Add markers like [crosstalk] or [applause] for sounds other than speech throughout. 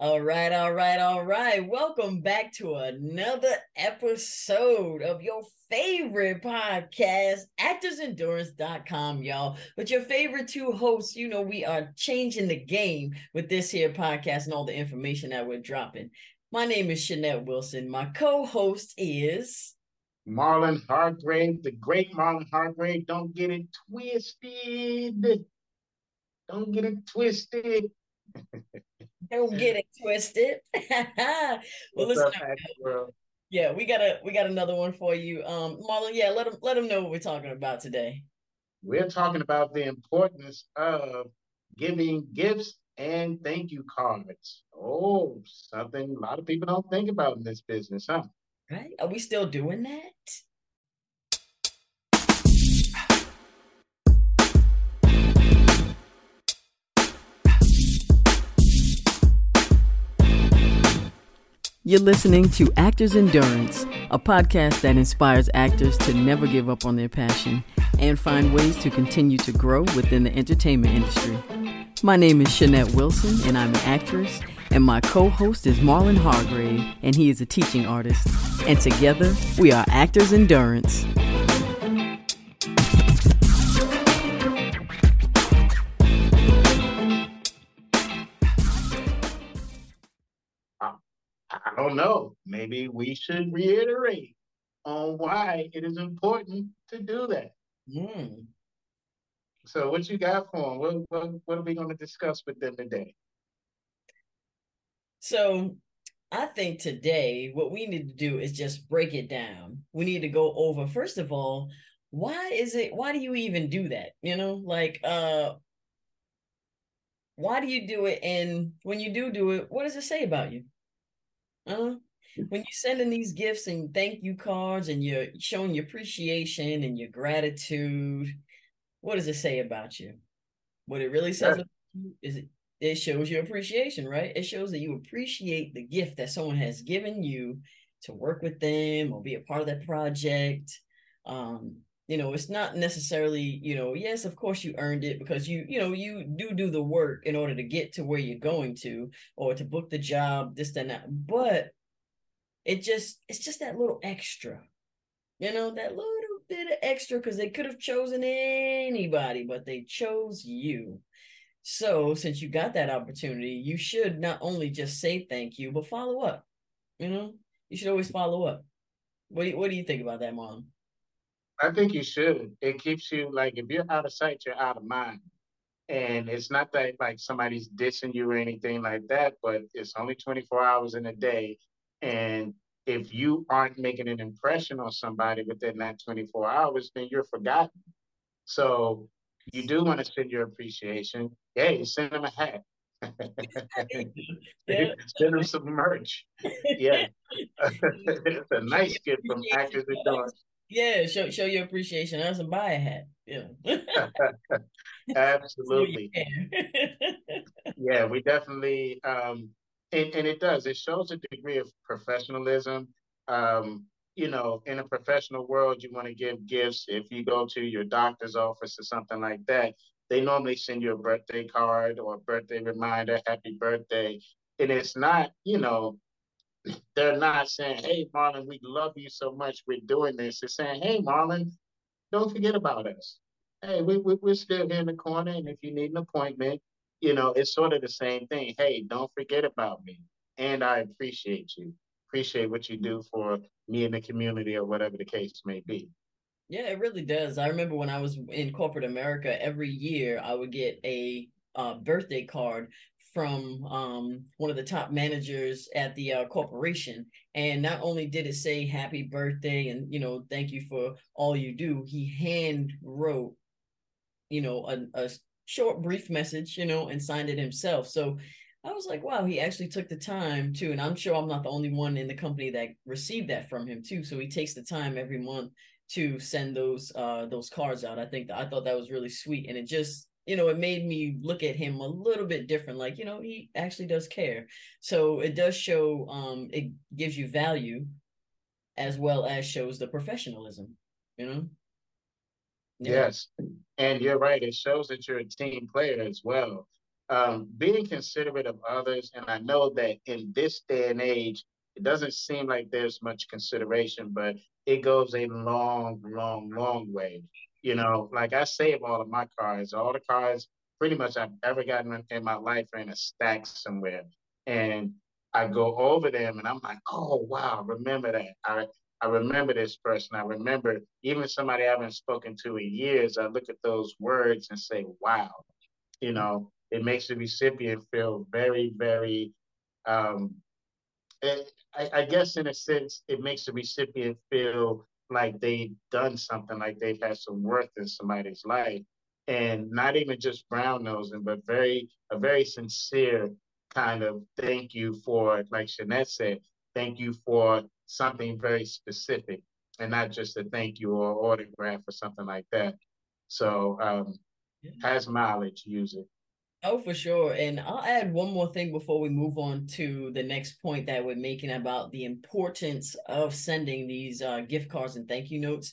All right, all right, all right. Welcome back to another episode of your favorite podcast, actorsendurance.com, y'all. With your favorite two hosts, you know, we are changing the game with this here podcast and all the information that we're dropping. My name is Shanette Wilson. My co host is Marlon Hargrave, the great Marlon Hargrave. Don't get it twisted. Don't get it twisted. [laughs] Don't get it twisted. [laughs] well, listen. Up, yeah, we got a we got another one for you. Um, Marlon, yeah, let them let them know what we're talking about today. We're talking about the importance of giving gifts and thank you cards. Oh, something a lot of people don't think about in this business, huh? Right? Are we still doing that? You're listening to Actors Endurance, a podcast that inspires actors to never give up on their passion and find ways to continue to grow within the entertainment industry. My name is Shanette Wilson, and I'm an actress, and my co host is Marlon Hargrave, and he is a teaching artist. And together, we are Actors Endurance. Maybe we should reiterate on why it is important to do that. Mm. So, what you got for them? What, what, what are we going to discuss with them today? So, I think today what we need to do is just break it down. We need to go over, first of all, why is it, why do you even do that? You know, like, uh, why do you do it? And when you do do it, what does it say about you? Uh, when you're sending these gifts and thank you cards and you're showing your appreciation and your gratitude, what does it say about you? What it really says is it it shows your appreciation, right? It shows that you appreciate the gift that someone has given you to work with them or be a part of that project. Um, you know, it's not necessarily, you know, yes, of course you earned it because you, you know, you do do the work in order to get to where you're going to or to book the job, this, and that. But it just, it's just that little extra, you know, that little bit of extra because they could have chosen anybody, but they chose you. So since you got that opportunity, you should not only just say thank you, but follow up. You know, you should always follow up. What do you, what do you think about that, mom? I think you should. It keeps you like if you're out of sight, you're out of mind. And it's not that like somebody's dissing you or anything like that, but it's only 24 hours in a day. And if you aren't making an impression on somebody within that 24 hours, then you're forgotten. So you do want to send your appreciation. Hey, send them a hat. yeah. [laughs] Send them some merch. Yeah. [laughs] it's a nice gift from Actors and Endurance. Yeah, show show your appreciation. That's a buy a hat. Yeah. [laughs] Absolutely. yeah, we definitely um and, and it does. It shows a degree of professionalism. Um, you know, in a professional world, you want to give gifts. If you go to your doctor's office or something like that, they normally send you a birthday card or a birthday reminder, happy birthday. And it's not, you know, they're not saying, hey, Marlon, we love you so much. We're doing this. They're saying, hey, Marlon, don't forget about us. Hey, we, we, we're still here in the corner. And if you need an appointment, you know, it's sort of the same thing. Hey, don't forget about me. And I appreciate you. Appreciate what you do for me and the community or whatever the case may be. Yeah, it really does. I remember when I was in corporate America, every year I would get a uh, birthday card from um, one of the top managers at the uh, corporation. And not only did it say happy birthday and, you know, thank you for all you do, he hand wrote, you know, a, a short, brief message, you know, and signed it himself. So I was like, wow, he actually took the time to, and I'm sure I'm not the only one in the company that received that from him too. So he takes the time every month to send those uh those cards out. I think that I thought that was really sweet. And it just you know, it made me look at him a little bit different. Like, you know, he actually does care. So it does show, um, it gives you value as well as shows the professionalism, you know? Yes. And you're right. It shows that you're a team player as well. um, being considerate of others. And I know that in this day and age, it doesn't seem like there's much consideration, but it goes a long, long, long way. You know, like I save all of my cars, all the cars pretty much I've ever gotten in my life are in a stack somewhere. And I go over them and I'm like, oh wow, remember that. I I remember this person. I remember even somebody I haven't spoken to in years. I look at those words and say, wow, you know, it makes the recipient feel very, very um, it, I, I, guess in a sense, it makes the recipient feel like they've done something, like they've had some worth in somebody's life, and not even just brown nosing, but very a very sincere kind of thank you for, like Shanette said, thank you for something very specific, and not just a thank you or autograph or something like that. So, um, has mileage, use it. Oh, for sure. And I'll add one more thing before we move on to the next point that we're making about the importance of sending these uh, gift cards and thank you notes.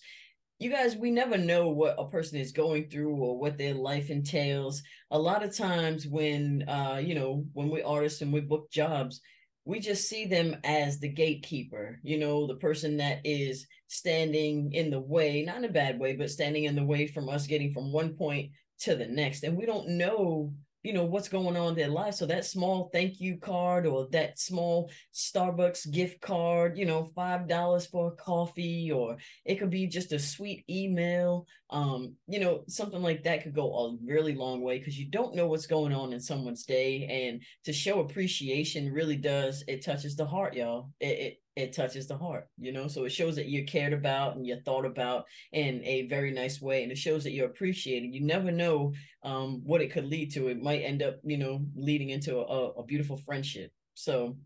You guys, we never know what a person is going through or what their life entails. A lot of times when uh, you know, when we artists and we book jobs, we just see them as the gatekeeper, you know, the person that is standing in the way, not in a bad way, but standing in the way from us getting from one point to the next. And we don't know you know what's going on in their life. So that small thank you card or that small starbucks gift card you know five dollars for a coffee or it could be just a sweet email um you know something like that could go a really long way because you don't know what's going on in someone's day and to show appreciation really does it touches the heart y'all. It, it it touches the heart, you know. So it shows that you're cared about and you're thought about in a very nice way, and it shows that you're appreciated. You never know um, what it could lead to. It might end up, you know, leading into a, a beautiful friendship. So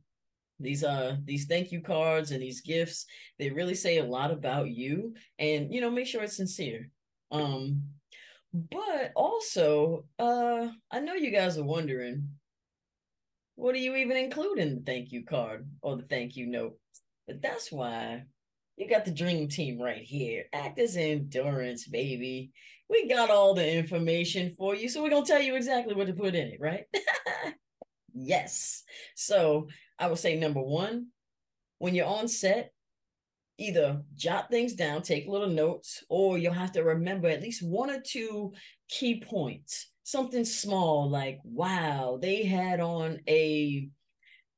these uh these thank you cards and these gifts, they really say a lot about you, and you know, make sure it's sincere. Um, but also, uh, I know you guys are wondering what do you even include in the thank you card or the thank you note? But that's why you got the dream team right here. Actors Endurance, baby. We got all the information for you. So we're going to tell you exactly what to put in it, right? [laughs] yes. So I would say number one, when you're on set, either jot things down, take little notes, or you'll have to remember at least one or two key points something small like wow they had on a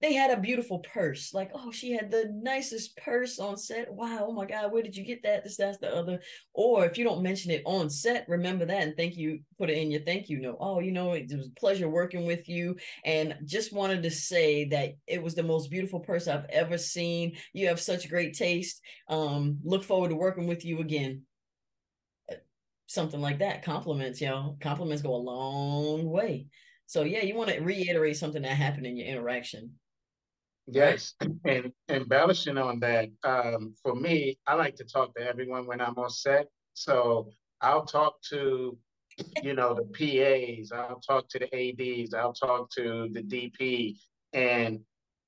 they had a beautiful purse like oh she had the nicest purse on set. Wow oh my god where did you get that? This that's the other. Or if you don't mention it on set remember that and thank you put it in your thank you note. Oh you know it was a pleasure working with you. And just wanted to say that it was the most beautiful purse i've ever seen. You have such great taste. Um look forward to working with you again. Something like that. Compliments, know, compliments go a long way. So yeah, you want to reiterate something that happened in your interaction. Yes, and embellishing on that, um, for me, I like to talk to everyone when I'm on set. So I'll talk to, you know, the PAs, I'll talk to the ADs, I'll talk to the DP, and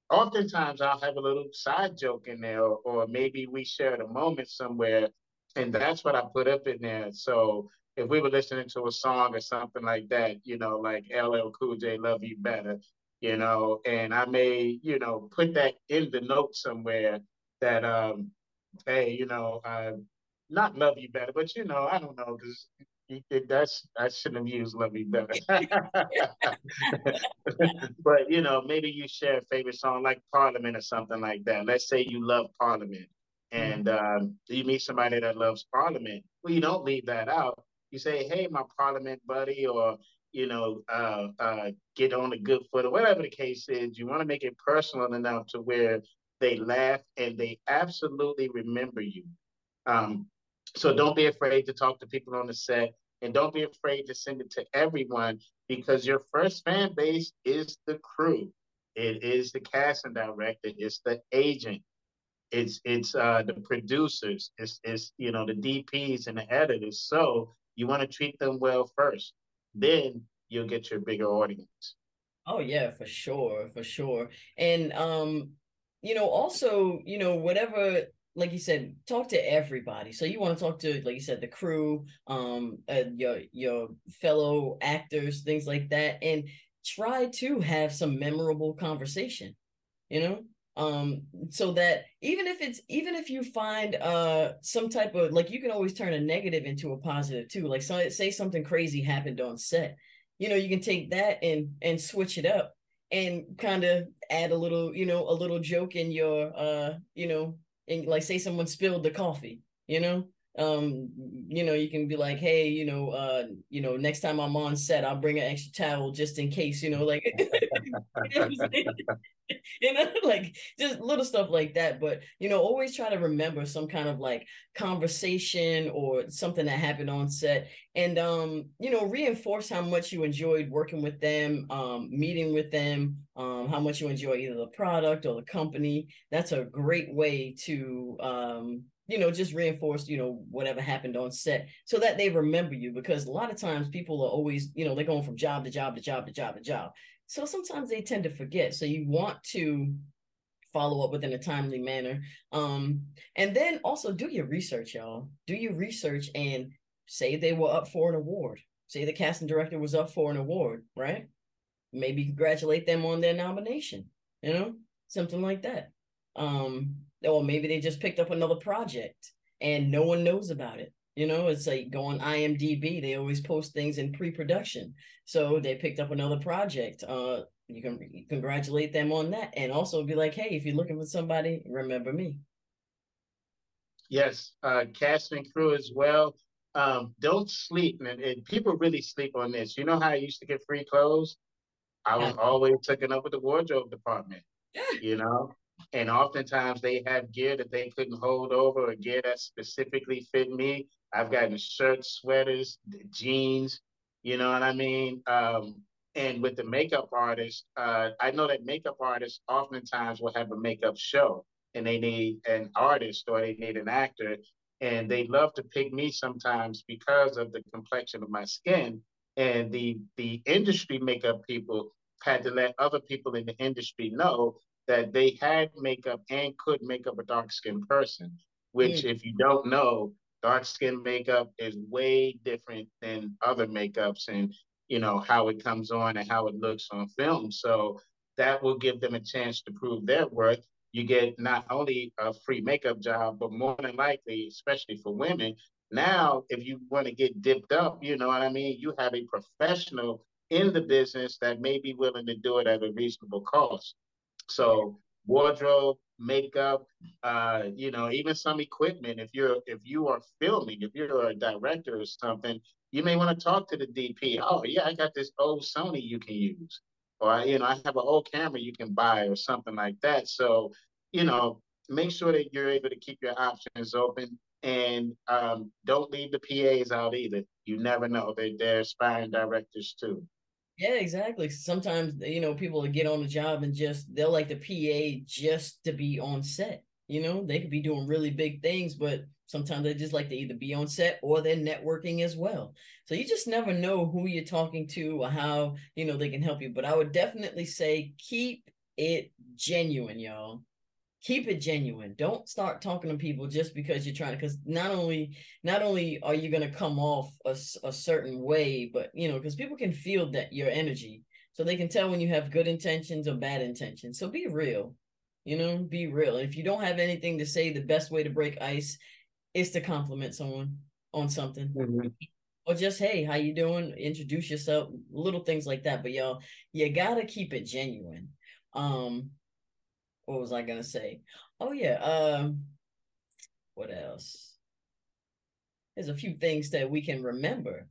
oftentimes I'll have a little side joke in there, or, or maybe we shared a moment somewhere and that's what I put up in there. So if we were listening to a song or something like that, you know, like LL Cool J, "Love You Better," you know, and I may, you know, put that in the note somewhere that, um, hey, you know, uh, not love you better, but you know, I don't know, because that's I shouldn't have used "Love You Better," [laughs] [laughs] but you know, maybe you share a favorite song like Parliament or something like that. Let's say you love Parliament, and um, you meet somebody that loves Parliament. Well, you don't leave that out. You say, "Hey, my Parliament buddy," or you know, uh, uh, get on a good foot, or whatever the case is. You want to make it personal enough to where they laugh and they absolutely remember you. Um, so don't be afraid to talk to people on the set, and don't be afraid to send it to everyone because your first fan base is the crew. It is the casting director. It's the agent it's it's uh, the producers, it's it's you know the DPs and the editors. So you want to treat them well first, then you'll get your bigger audience. Oh yeah, for sure, for sure. And um, you know, also, you know, whatever like you said, talk to everybody. So you want to talk to, like you said, the crew, um, uh, your your fellow actors, things like that, and try to have some memorable conversation, you know? Um, so that even if it's even if you find uh some type of like you can always turn a negative into a positive too. Like so, say something crazy happened on set, you know, you can take that and and switch it up and kind of add a little, you know, a little joke in your uh, you know, and like say someone spilled the coffee, you know, um you know you can be like hey you know uh you know next time i'm on set i'll bring an extra towel just in case you know like [laughs] you know [laughs] [laughs] like just little stuff like that but you know always try to remember some kind of like conversation or something that happened on set and um you know reinforce how much you enjoyed working with them um meeting with them um how much you enjoy either the product or the company. That's a great way to um you know, just reinforce, you know, whatever happened on set so that they remember you because a lot of times people are always, you know, they're going from job to job to job to job to job. So sometimes they tend to forget. So you want to follow up within a timely manner. Um, and then also do your research, y'all. Do your research and say they were up for an award. Say the casting director was up for an award, right? Maybe congratulate them on their nomination, you know, something like that. Um, or maybe they just picked up another project and no one knows about it. You know, it's like go on IMDb. They always post things in pre-production. So they picked up another project. Uh, you can congratulate them on that, and also be like, hey, if you're looking for somebody, remember me. Yes, uh, cast and crew as well. Um, don't sleep, and, and people really sleep on this. You know how I used to get free clothes? I was always taken up with the wardrobe department. you know, and oftentimes they have gear that they couldn't hold over or gear that specifically fit me. I've gotten shirts, sweaters, jeans, you know what I mean? Um, and with the makeup artist, uh, I know that makeup artists oftentimes will have a makeup show and they need an artist or they need an actor. And they love to pick me sometimes because of the complexion of my skin. And the the industry makeup people had to let other people in the industry know that they had makeup and could make up a dark skinned person, which, mm. if you don't know, dark skin makeup is way different than other makeups and, you know, how it comes on and how it looks on film. So that will give them a chance to prove their worth. You get not only a free makeup job, but more than likely, especially for women, now if you want to get dipped up, you know what I mean? You have a professional in the business that may be willing to do it at a reasonable cost. So wardrobe, makeup, uh, you know, even some equipment. If you're if you are filming, if you're a director or something, you may want to talk to the DP. Oh yeah, I got this old Sony you can use, or you know, I have an old camera you can buy or something like that. So you know, make sure that you're able to keep your options open and um, don't leave the PAs out either. You never know; they're, they're aspiring directors too. Yeah, exactly. Sometimes eh, you know people get on the job and just they'll like the PA just to be on set. You know, they could be doing really big things, but sometimes they just like to either be on set or they're networking as well. So you just never know who you're talking to or how you know they can help you. But I would definitely say keep it genuine, y'all keep it genuine. Don't start talking to people just because you're trying to because not only not only are you going to come off a, a certain way but you know because people can feel that your energy. So they can tell when you have good intentions or bad intentions. So be real you know be real. If you don't have anything to say the best way to break ice is to compliment someone on something. Mm-hmm. or just hey how you doing? Introduce yourself little things like that. But y'all you gotta keep it genuine. Um what was I gonna say? Oh yeah, um, what else? There's a few things that we can remember.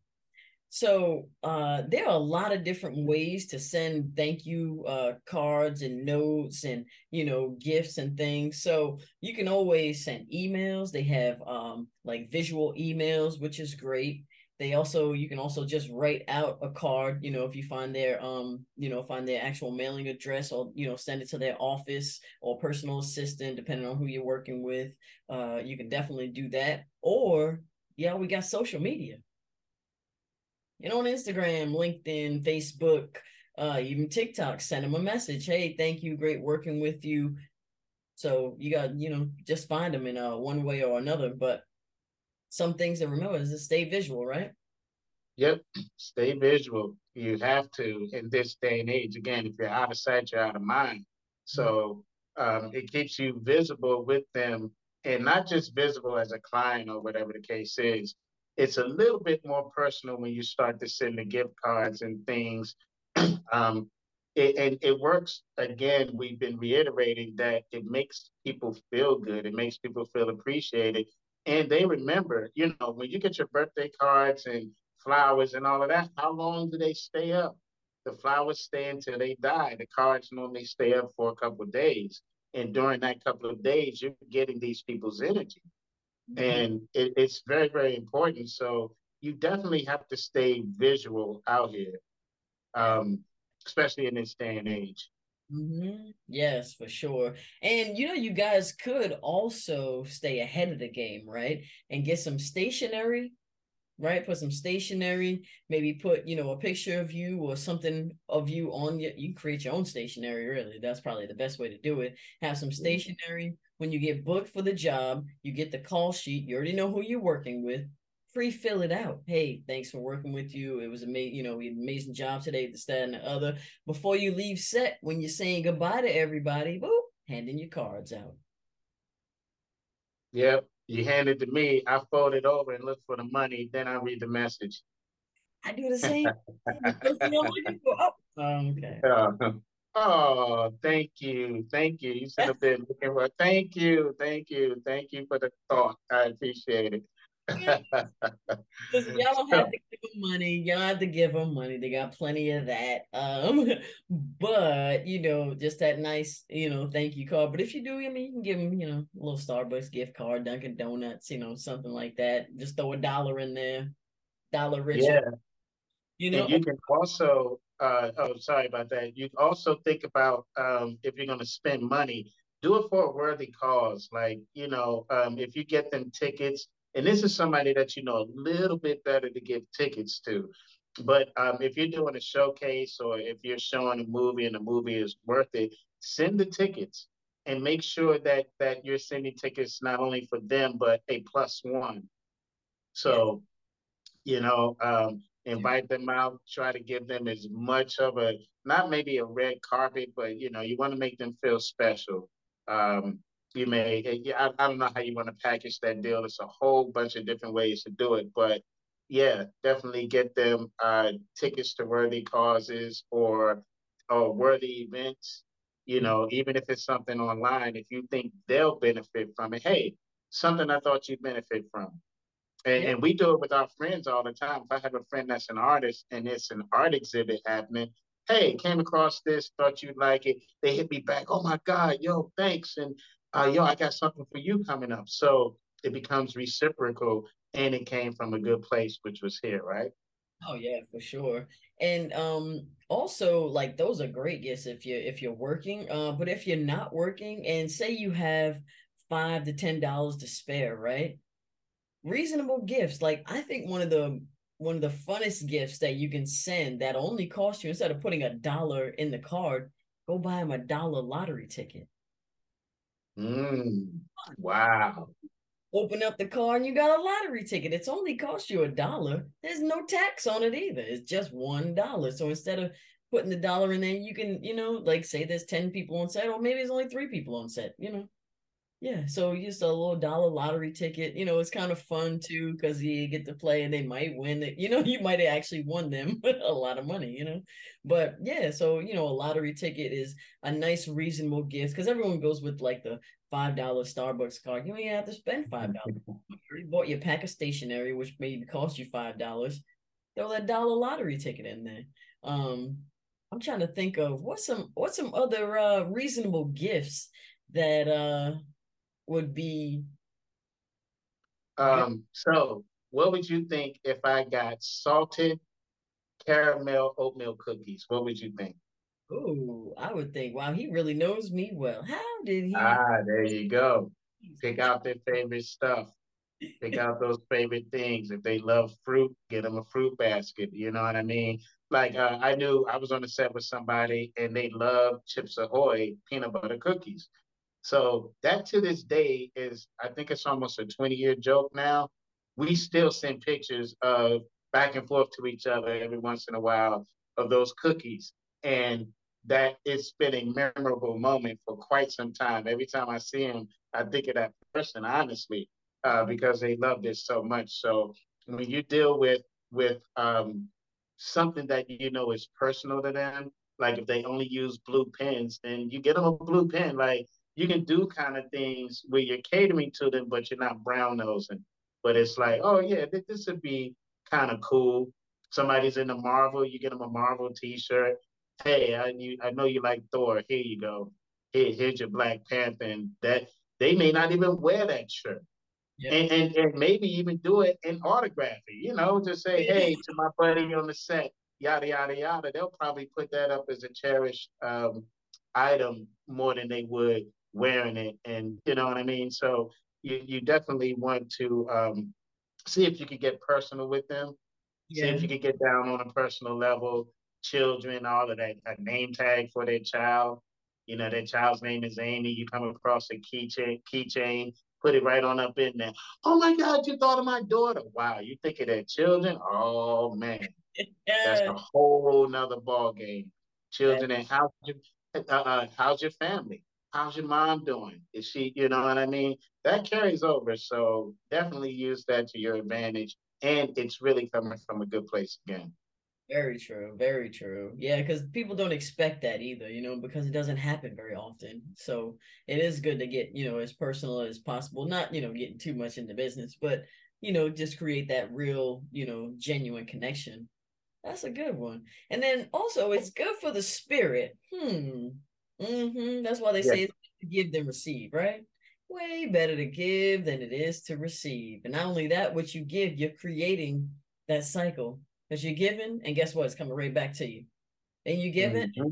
So uh, there are a lot of different ways to send thank you uh, cards and notes and you know gifts and things. So you can always send emails. They have um, like visual emails, which is great they also you can also just write out a card you know if you find their um you know find their actual mailing address or you know send it to their office or personal assistant depending on who you're working with. Uh you can definitely do that. Or yeah we got social media. You know on instagram linkedin facebook uh even tiktok send them a message. Hey thank you. Great working with you. So you got you know just find them in uh one way or another. But some things to remember is to stay visual, right? Yep, stay visual. You have to in this day and age. Again, if you're out of sight, you're out of mind. So um, it keeps you visible with them and not just visible as a client or whatever the case is. It's a little bit more personal when you start to send the gift cards and things. [clears throat] um, it, and it works again. We've been reiterating that it makes people feel good. It makes people feel appreciated, and they remember. You know, when you get your birthday cards and flowers and all of that, how long do they stay up? The flowers stay until they die. The cards normally stay up for a couple of days, and during that couple of days, you're getting these people's energy, mm-hmm. and it, it's very, very important. So you definitely have to stay visual out here. Um, especially in this day and age. Mm-hmm. Yes, for sure. And you know, you guys could also stay ahead of the game, right? And get some stationery, right? Put some stationery, maybe put, you know, a picture of you or something of you on your, you create your own stationery, really. That's probably the best way to do it. Have some stationery. When you get booked for the job, you get the call sheet. You already know who you're working with pre-fill it out. Hey, thanks for working with you. It was amazing, you know, we amazing job today, this, that, and the other. Before you leave set, when you're saying goodbye to everybody, boop, handing your cards out. Yep. You hand it to me, I fold it over and look for the money, then I read the message. I do the same. [laughs] oh, okay. Uh, [laughs] oh, thank you. Thank you. You should have been looking for thank you. Thank you. Thank you for the thought. I appreciate it. [laughs] y'all don't have to give them money. Y'all have to give them money. They got plenty of that. Um, [laughs] but you know, just that nice, you know, thank you card. But if you do, I mean, you can give them, you know, a little Starbucks gift card, Dunkin' Donuts, you know, something like that. Just throw a dollar in there, dollar rich. Yeah. You know, and you can also. Uh, oh, sorry about that. You also think about um, if you're going to spend money, do it for a worthy cause. Like, you know, um, if you get them tickets and this is somebody that you know a little bit better to give tickets to. But um, if you're doing a showcase or if you're showing a movie and the movie is worth it, send the tickets and make sure that that you're sending tickets not only for them but a plus one. So, you know, um, invite them out. Try to give them as much of a not maybe a red carpet, but you know, you want to make them feel special. Um, you may I, I don't know how you want to package that deal There's a whole bunch of different ways to do it but yeah definitely get them uh, tickets to worthy causes or or worthy events you know even if it's something online if you think they'll benefit from it hey something i thought you'd benefit from and, yeah. and we do it with our friends all the time if i have a friend that's an artist and it's an art exhibit happening hey, came across this, thought you'd like it. They hit me back, oh my God, yo, thanks. And uh, yo, I got something for you coming up. So it becomes reciprocal and it came from a good place, which was here, right? Oh yeah, for sure. And um also like those are great gifts if you're if you're working. Uh, but if you're not working and say you have five to ten dollars to spare, right? Reasonable gifts. Like I think one of the one of the funnest gifts that you can send that only cost you instead of putting a dollar in the card, go buy them a dollar lottery ticket. Mm, wow. Open up the car and you got a lottery ticket. It's only cost you a dollar. There's no tax on it either. It's just one dollar. So instead of putting the dollar in there, you can, you know, like say there's 10 people on set, or maybe there's only three people on set, you know. Yeah, so just a little dollar lottery ticket. You know, it's kind of fun too because you get to play and they might win it. You know, [laughs] you might have actually won them [laughs] a lot of money. You know, but yeah, so you know, a lottery ticket is a nice, reasonable gift because everyone goes with like the five dollar Starbucks card. You don't have to spend five dollars. you already bought your pack of stationery, which maybe cost you five dollars. Throw that dollar lottery ticket in there. Um, I'm trying to think of what's some what's some other uh reasonable gifts that uh would be um so what would you think if I got salted caramel oatmeal cookies? What would you think? Oh, I would think, wow, he really knows me well. How did he? Ah, there you go. Pick out their favorite stuff. Pick out those favorite things. If they love fruit, get them a fruit basket. You know what I mean? Like uh, I knew I was on the set with somebody and they love Chips Ahoy peanut butter cookies. So that to this day is, I think it's almost a 20 year joke now. We still send pictures of back and forth to each other every once in a while of those cookies. And that it's been a memorable moment for quite some time. Every time I see him, I think of that person, honestly, uh, because they love this so much. So when you deal with with um, something that you know is personal to them, like if they only use blue pens, then you get them a blue pen. Like you can do kind of things where you're catering to them, but you're not brown nosing. But it's like, oh yeah, this, this would be kind of cool. Somebody's in the Marvel, you get them a Marvel T-shirt. Hey, I you, I know you like Thor. Here you go. Here, here's your Black Panther. And that they may not even wear that shirt. Yeah. And, and and maybe even do it in autography, you know, just say, hey, to my buddy on the set, yada yada yada. They'll probably put that up as a cherished um, item more than they would wearing it, and you know what I mean. So you you definitely want to um, see if you can get personal with them. Yeah. See if you can get down on a personal level. Children, all of that, a name tag for their child. You know, their child's name is Amy. You come across a keychain, keychain, put it right on up in there. Oh my God, you thought of my daughter. Wow, you think of their children? Oh man. That's a [laughs] whole nother ball game. Children and how's your uh, uh, how's your family? How's your mom doing? Is she, you know what I mean? That carries over. So definitely use that to your advantage. And it's really coming from a good place again. Very true. Very true. Yeah, because people don't expect that either, you know, because it doesn't happen very often. So it is good to get, you know, as personal as possible, not, you know, getting too much into business, but, you know, just create that real, you know, genuine connection. That's a good one. And then also it's good for the spirit. Hmm. Mm-hmm. That's why they yeah. say it's to give than receive, right? Way better to give than it is to receive. And not only that, what you give, you're creating that cycle because you're giving, and guess what? It's coming right back to you. And you give it mm-hmm.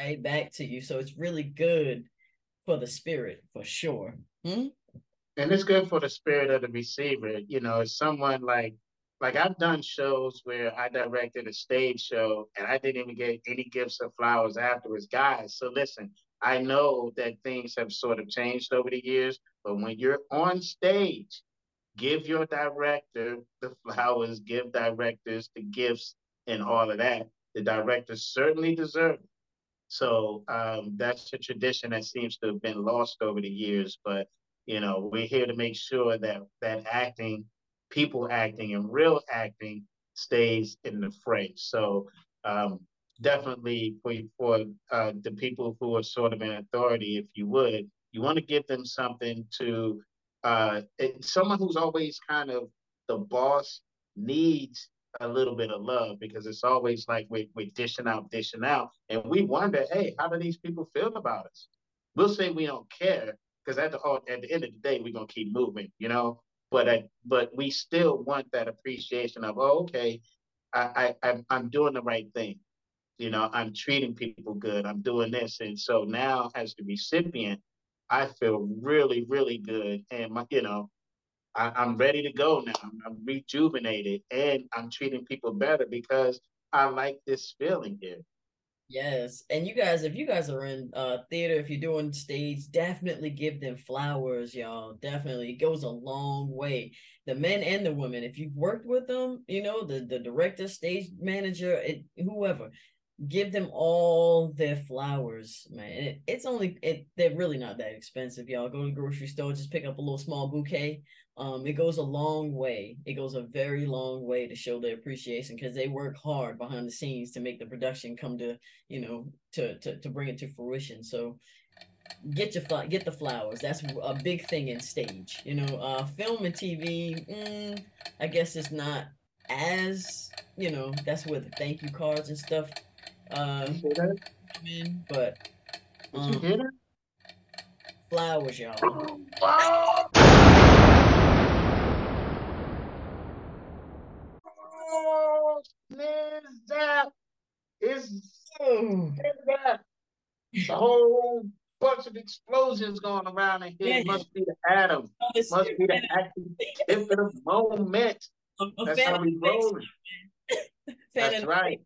right back to you. So it's really good for the spirit for sure. Hmm? And it's good for the spirit of the receiver. You know, someone like like I've done shows where I directed a stage show and I didn't even get any gifts or flowers afterwards. Guys, so listen, I know that things have sort of changed over the years, but when you're on stage give your director the [laughs] flowers, give directors the gifts and all of that. The directors certainly deserve it. So um, that's a tradition that seems to have been lost over the years. But you know, we're here to make sure that that acting, people acting, and real acting stays in the fray. So um, definitely for for uh, the people who are sort of in authority, if you would, you want to give them something to uh, someone who's always kind of the boss needs a little bit of love because it's always like we're, we're dishing out, dishing out. And we wonder, hey, how do these people feel about us? We'll say we don't care because at the at the end of the day, we're gonna keep moving, you know. But I, but we still want that appreciation of, oh, okay, I, I I'm doing the right thing, you know. I'm treating people good. I'm doing this, and so now as the recipient, I feel really, really good. And my, you know, I, am ready to go now. I'm, I'm, rejuvenated and I'm treating people better because I like this feeling here. Yes. And you guys, if you guys are in uh theater, if you're doing stage, definitely give them flowers, y'all. Definitely. It goes a long way. The men and the women, if you've worked with them, you know, the, the director, stage manager, it, whoever, give them all their flowers, man. It, it's only it they're really not that expensive, y'all. Go to the grocery store, just pick up a little small bouquet. Um, it goes a long way. It goes a very long way to show their appreciation because they work hard behind the scenes to make the production come to, you know, to to to bring it to fruition. So get your fl- get the flowers. That's a big thing in stage. You know, uh, film and TV. Mm, I guess it's not as you know. That's where the thank you cards and stuff um, but um, Did you hear that? Flowers, y'all. Oh, oh that is that. The whole bunch of explosions going around in here. It must be the atom. Oh, must be the active the moment. That's how we roll. [laughs] That's right.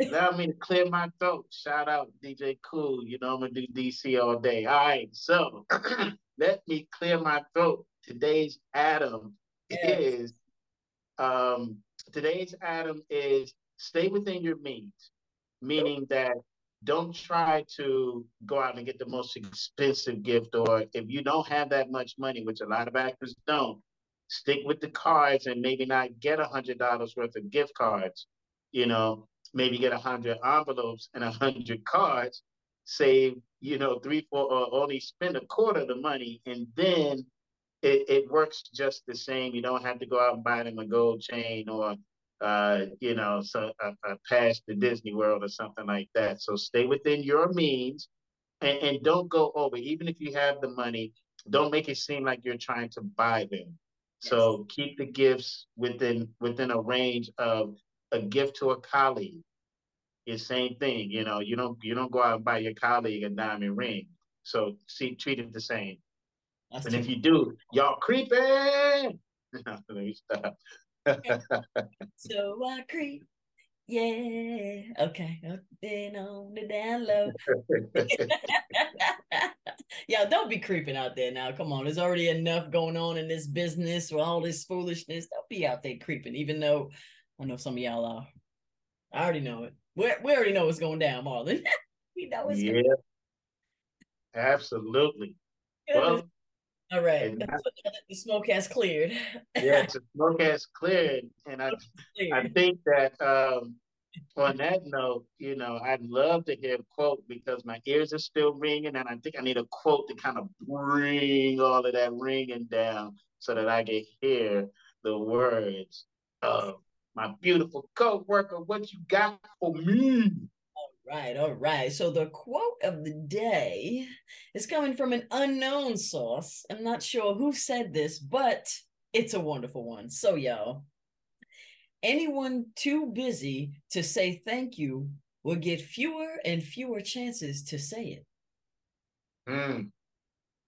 Allow [laughs] me to clear my throat. Shout out DJ Kool. You know I'm gonna do DC all day. All right, so [clears throat] let me clear my throat. Today's Adam yes. is um, today's Adam is stay within your means, meaning that don't try to go out and get the most expensive gift, or if you don't have that much money, which a lot of actors don't, stick with the cards and maybe not get a hundred dollars worth of gift cards. You know, maybe get a hundred envelopes and a hundred cards, save, you know, three, four, or only spend a quarter of the money, and then it, it works just the same. You don't have to go out and buy them a gold chain or uh, you know, so a, a pass to Disney World or something like that. So stay within your means and, and don't go over. Even if you have the money, don't make it seem like you're trying to buy them. Yes. So keep the gifts within within a range of a gift to a colleague. It's same thing, you know. You don't you don't go out and buy your colleague a diamond ring. So see, treat it the same. That's and if you do, y'all creeping. [laughs] [laughs] So I creep. Yeah. Okay. Then on the down low. [laughs] Y'all don't be creeping out there now. Come on. There's already enough going on in this business with all this foolishness. Don't be out there creeping, even though I know some of y'all are. I already know it. We, we already know what's going down, Marlon. we know it's yeah. Absolutely. Well, all right. the smoke has cleared. [laughs] yeah, the smoke has cleared. And I cleared. I think that um, on that note, you know, I'd love to hear a quote because my ears are still ringing, and I think I need a quote to kind of bring all of that ringing down so that I can hear the words of my beautiful co-worker. What you got for me? Right, all right. So the quote of the day is coming from an unknown source. I'm not sure who said this, but it's a wonderful one. So, y'all, anyone too busy to say thank you will get fewer and fewer chances to say it. Mm.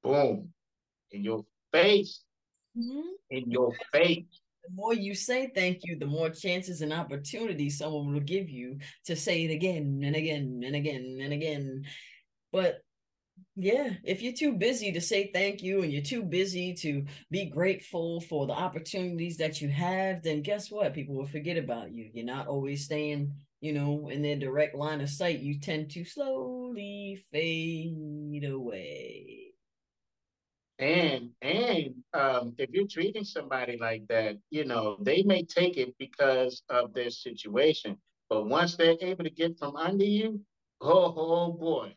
Boom. In your face. Mm-hmm. In your face the more you say thank you, the more chances and opportunities someone will give you to say it again and again and again and again. But yeah, if you're too busy to say thank you and you're too busy to be grateful for the opportunities that you have, then guess what? People will forget about you. You're not always staying, you know, in their direct line of sight. You tend to slowly fade away. And and um, if you're treating somebody like that, you know they may take it because of their situation, but once they're able to get from under you, oh, oh boy,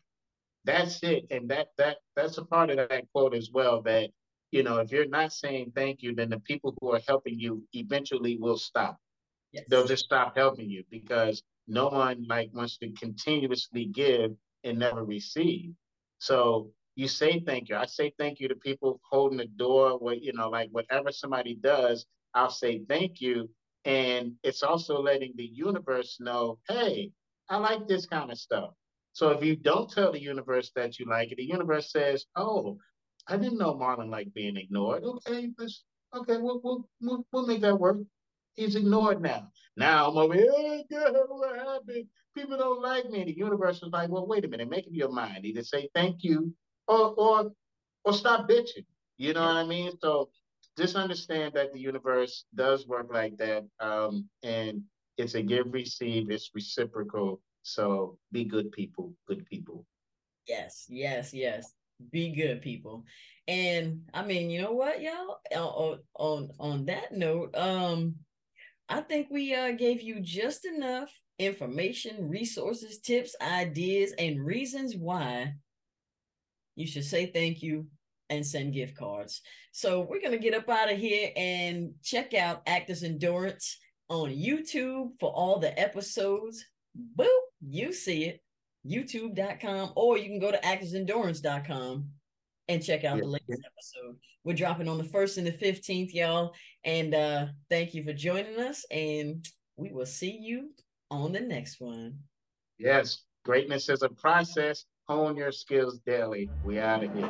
that's it. And that that that's a part of that quote as well. That you know, if you're not saying thank you, then the people who are helping you eventually will stop. Yes. They'll just stop helping you because no one like wants to continuously give and never receive. So you say thank you. I say thank you to people holding the door, what you know, like whatever somebody does, I'll say thank you. And it's also letting the universe know, hey, I like this kind of stuff. So if you don't tell the universe that you like it, the universe says, oh, I didn't know Marlon liked being ignored. Okay, let's okay, we'll we'll we'll, we'll make that work. He's ignored now. Now I'm over here, oh, God, what happened? People don't like me. The universe is like, well, wait a minute, make up your mind. Either say thank you or or or stop bitching. You know what I mean? So just understand that the universe does work like that. Um, and it's a give receive, it's reciprocal. So be good people, good people. Yes, yes, yes. Be good people. And I mean, you know what, y'all? On on on that note, um, I think we uh gave you just enough information, resources, tips, ideas, and reasons why you should say thank you and send gift cards. So we're going to get up out of here and check out Actors Endurance on YouTube for all the episodes. Boop, you see it. YouTube.com, or you can go to actorsendurance.com and check out yeah. the latest episode. We're dropping on the 1st and the 15th, y'all. And uh thank you for joining us. And we will see you on the next one. Yes, greatness is a process hone your skills daily. We out of here.